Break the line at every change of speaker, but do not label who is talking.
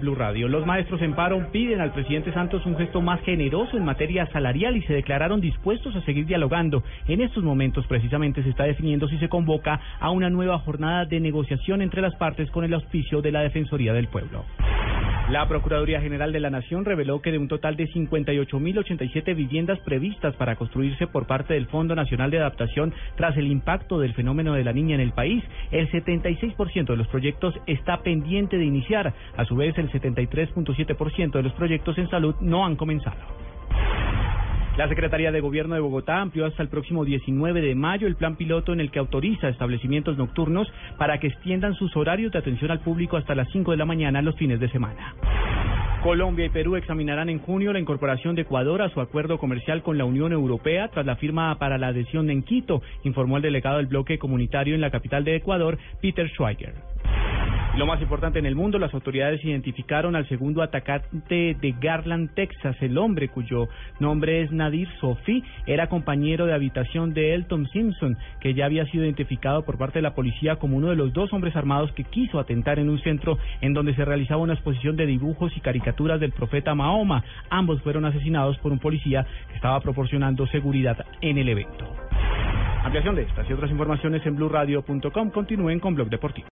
Blue Radio. Los maestros en paro piden al presidente Santos un gesto más generoso en materia salarial y se declararon dispuestos a seguir dialogando. En estos momentos precisamente se está definiendo si se convoca a una nueva jornada de negociación entre las partes con el auspicio de la Defensoría del Pueblo. La Procuraduría General de la Nación reveló que de un total de 58.087 viviendas previstas para construirse por parte del Fondo Nacional de Adaptación tras el impacto del fenómeno de la niña en el país, el 76% de los proyectos está pendiente de iniciar. A su vez, el 73.7% de los proyectos en salud no han comenzado. La Secretaría de Gobierno de Bogotá amplió hasta el próximo 19 de mayo el plan piloto en el que autoriza establecimientos nocturnos para que extiendan sus horarios de atención al público hasta las 5 de la mañana los fines de semana. Colombia y Perú examinarán en junio la incorporación de Ecuador a su acuerdo comercial con la Unión Europea tras la firma para la adhesión en Quito, informó el delegado del bloque comunitario en la capital de Ecuador, Peter Schweiger. Lo más importante en el mundo, las autoridades identificaron al segundo atacante de Garland, Texas. El hombre, cuyo nombre es Nadir Sofi, era compañero de habitación de Elton Simpson, que ya había sido identificado por parte de la policía como uno de los dos hombres armados que quiso atentar en un centro en donde se realizaba una exposición de dibujos y caricaturas del profeta Mahoma. Ambos fueron asesinados por un policía que estaba proporcionando seguridad en el evento. Ampliación de estas y otras informaciones en blueradio.com. Continúen con Blog Deportivo.